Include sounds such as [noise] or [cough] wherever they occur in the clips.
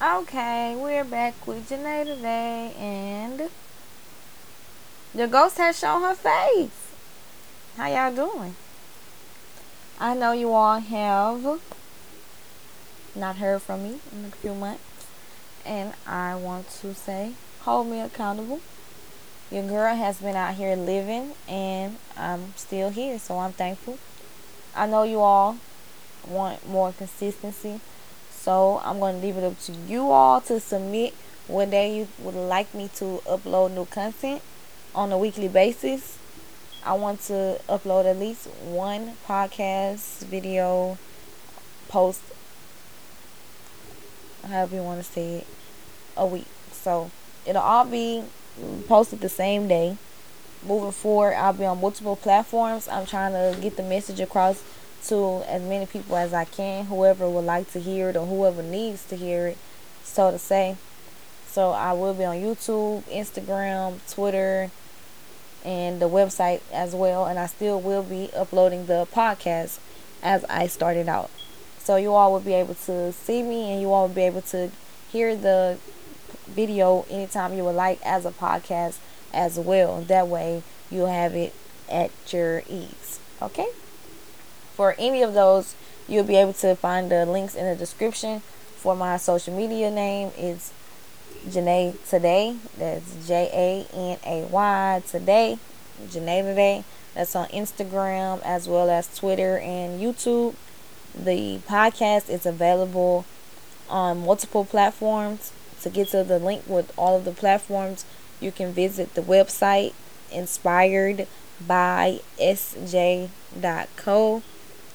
Okay, we're back with Janay today, and the ghost has shown her face. How y'all doing? I know you all have not heard from me in a few months, and I want to say, hold me accountable. Your girl has been out here living, and I'm still here, so I'm thankful. I know you all want more consistency so I'm going to leave it up to you all to submit what day you would like me to upload new content on a weekly basis. I want to upload at least one podcast, video, post, however you want to say it, a week. So it'll all be posted the same day. Moving forward, I'll be on multiple platforms. I'm trying to get the message across to as many people as I can, whoever would like to hear it or whoever needs to hear it, so to say. So I will be on YouTube, Instagram, Twitter, and the website as well. And I still will be uploading the podcast as I started out. So you all will be able to see me and you all will be able to hear the video anytime you would like as a podcast as well. That way you'll have it at your ease. Okay? For any of those, you'll be able to find the links in the description. For my social media name, it's Janay Today. That's J A N A Y Today. Janay Today. That's on Instagram as well as Twitter and YouTube. The podcast is available on multiple platforms. To get to the link with all of the platforms, you can visit the website inspired by sj.co.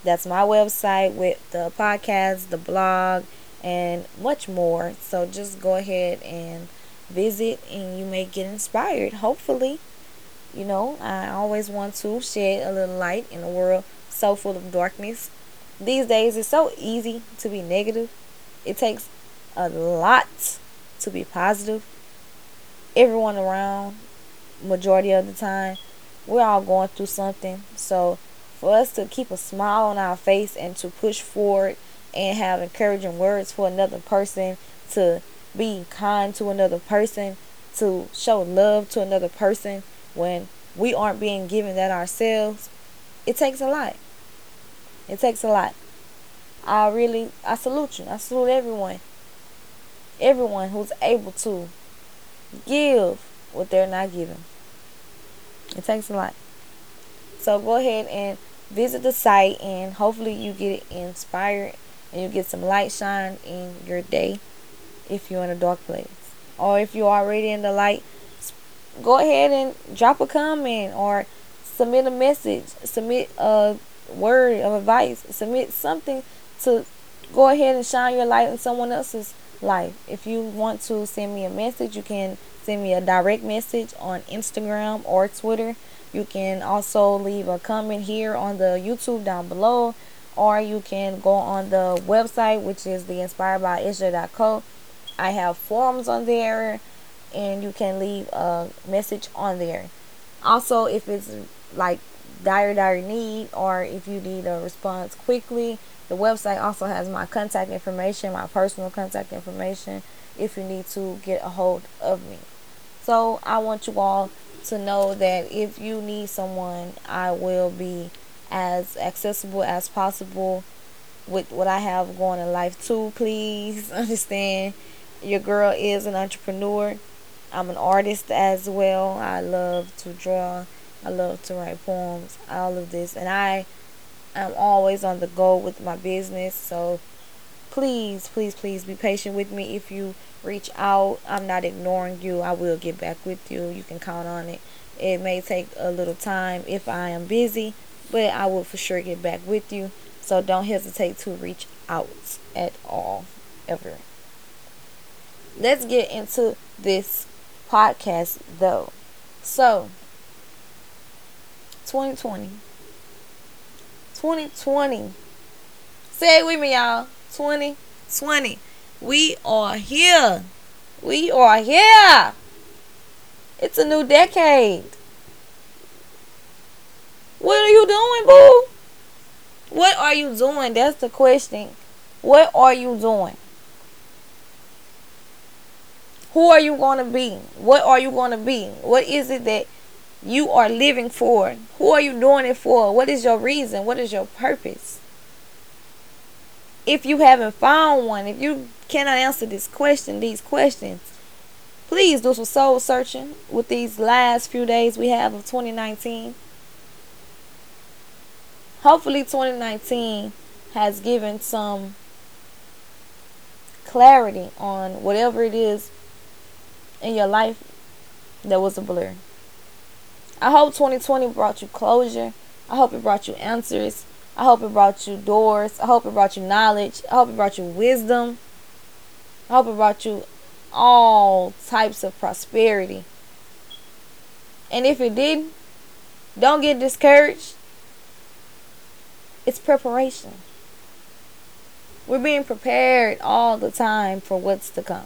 That's my website with the podcast, the blog, and much more. So just go ahead and visit and you may get inspired. Hopefully, you know, I always want to shed a little light in a world so full of darkness. These days, it's so easy to be negative. It takes a lot to be positive. Everyone around, majority of the time, we're all going through something. So for us to keep a smile on our face and to push forward and have encouraging words for another person, to be kind to another person, to show love to another person when we aren't being given that ourselves, it takes a lot. It takes a lot. I really, I salute you. I salute everyone. Everyone who's able to give what they're not given. It takes a lot. So go ahead and visit the site and hopefully you get inspired and you get some light shine in your day if you're in a dark place. Or if you're already in the light, go ahead and drop a comment or submit a message, submit a word of advice, submit something to go ahead and shine your light in someone else's life. If you want to send me a message, you can send me a direct message on Instagram or Twitter you can also leave a comment here on the YouTube down below, or you can go on the website, which is the inspired by Isra.co. I have forums on there, and you can leave a message on there. Also, if it's like dire, dire need, or if you need a response quickly, the website also has my contact information, my personal contact information, if you need to get a hold of me. So, I want you all to know that if you need someone, I will be as accessible as possible with what I have going in life too. Please [laughs] understand your girl is an entrepreneur. I'm an artist as well. I love to draw. I love to write poems. All of this. And I am always on the go with my business. So please, please, please be patient with me if you reach out. I'm not ignoring you. I will get back with you. You can count on it. It may take a little time if I am busy, but I will for sure get back with you. So don't hesitate to reach out at all, ever. Let's get into this podcast though. So, 2020. 2020. Say it with me, y'all. 2020. We are here. We are here. It's a new decade. What are you doing, boo? What are you doing? That's the question. What are you doing? Who are you going to be? What are you going to be? What is it that you are living for? Who are you doing it for? What is your reason? What is your purpose? If you haven't found one, if you cannot answer this question, these questions, please do some soul searching with these last few days we have of 2019. Hopefully, 2019 has given some clarity on whatever it is in your life that was a blur. I hope 2020 brought you closure. I hope it brought you answers. I hope it brought you doors. I hope it brought you knowledge. I hope it brought you wisdom. I hope it brought you all types of prosperity. And if it didn't, don't get discouraged. It's preparation. We're being prepared all the time for what's to come.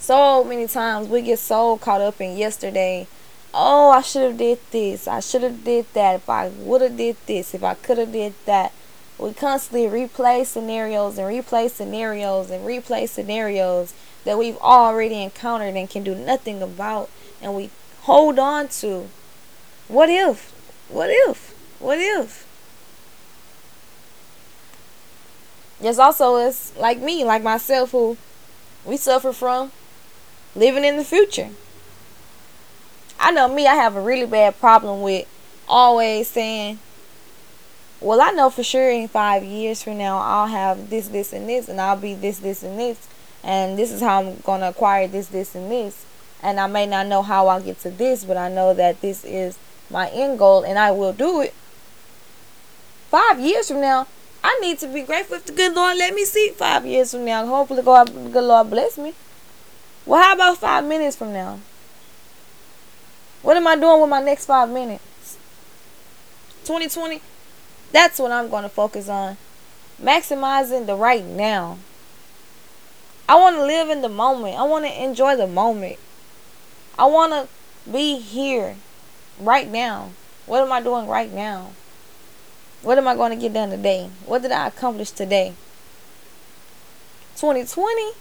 So many times we get so caught up in yesterday. Oh, I should have did this. I should have did that. If I would have did this. If I could have did that. We constantly replay scenarios and replay scenarios and replay scenarios that we've already encountered and can do nothing about. And we hold on to. What if? What if? What if? There's also us like me, like myself, who we suffer from living in the future. I know me, I have a really bad problem with always saying, well, I know for sure in five years from now, I'll have this, this, and this, and I'll be this, this, and this, and this is how I'm going to acquire this, this, and this. And I may not know how I'll get to this, but I know that this is my end goal, and I will do it. Five years from now, I need to be grateful if the good Lord let me see five years from now. Hopefully, God, the good Lord bless me. Well, how about five minutes from now? What am I doing with my next five minutes? 2020, that's what I'm going to focus on. Maximizing the right now. I want to live in the moment. I want to enjoy the moment. I want to be here right now. What am I doing right now? What am I going to get done today? What did I accomplish today? 2020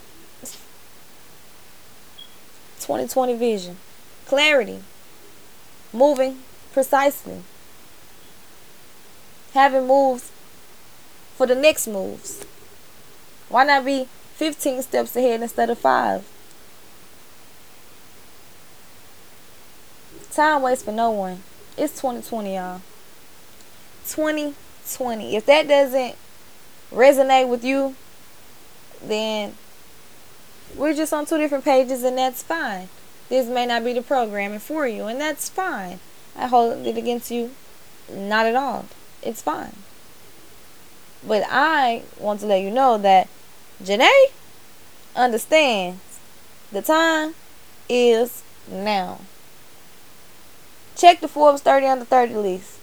2020 vision. Clarity. Moving precisely. Having moves for the next moves. Why not be 15 steps ahead instead of 5? Time waits for no one. It's 2020, y'all. 2020. If that doesn't resonate with you, then we're just on two different pages, and that's fine. This may not be the programming for you, and that's fine. I hold it against you. Not at all. It's fine. But I want to let you know that Janay understands the time is now. Check the Forbes 30 under 30 list.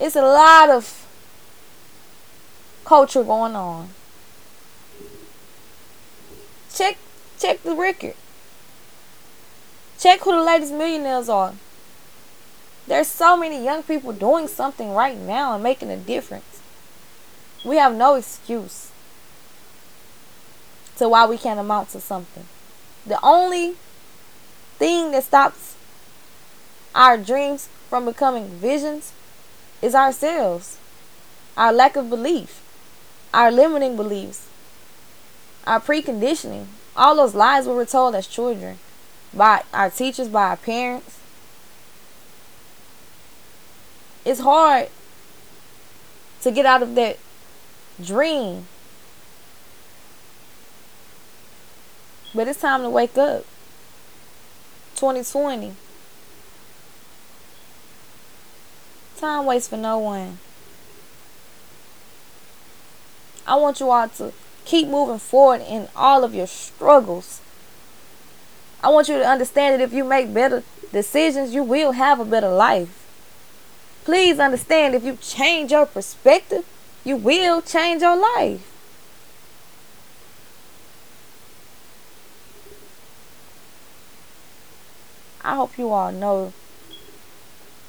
It's a lot of culture going on. Check check the record. Check who the latest millionaires are. There's so many young people doing something right now and making a difference. We have no excuse to why we can't amount to something. The only thing that stops our dreams from becoming visions is ourselves, our lack of belief, our limiting beliefs, our preconditioning, all those lies we were told as children by our teachers, by our parents. It's hard to get out of that dream. But it's time to wake up. 2020. Time waits for no one. I want you all to keep moving forward in all of your struggles. I want you to understand that if you make better decisions, you will have a better life. Please understand if you change your perspective, you will change your life. I hope you all know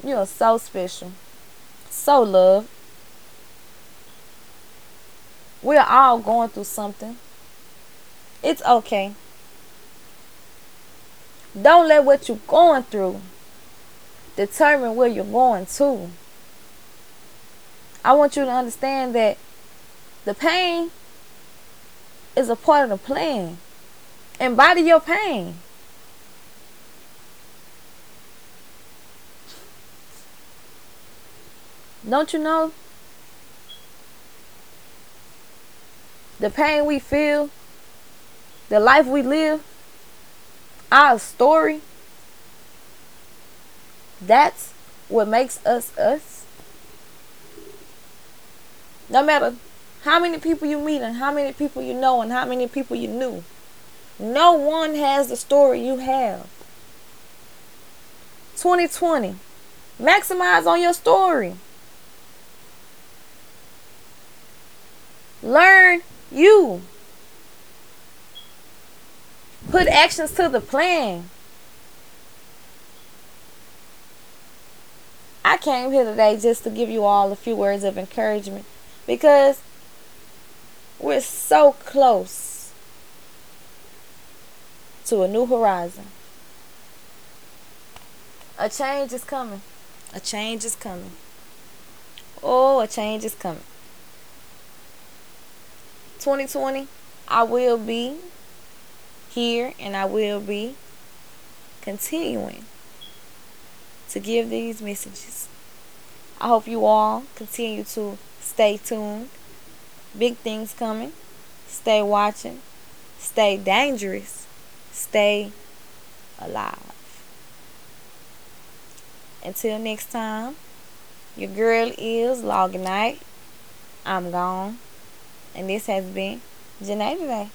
you are so special, so loved. We're all going through something. It's okay. Don't let what you're going through determine where you're going to. I want you to understand that the pain is a part of the plan. Embody your pain. Don't you know? The pain we feel, the life we live, our story, that's what makes us us. No matter how many people you meet and how many people you know and how many people you knew, no one has the story you have. 2020. Maximize on your story. Learn you. Put actions to the plan. I came here today just to give you all a few words of encouragement because we're so close to a new horizon. A change is coming. A change is coming. Oh, a change is coming. 2020, I will be here and I will be continuing to give these messages. I hope you all continue to stay tuned. Big things coming. Stay watching. Stay dangerous. Stay alive. Until next time, your girl is logging night. I'm gone. And this has been Janay today.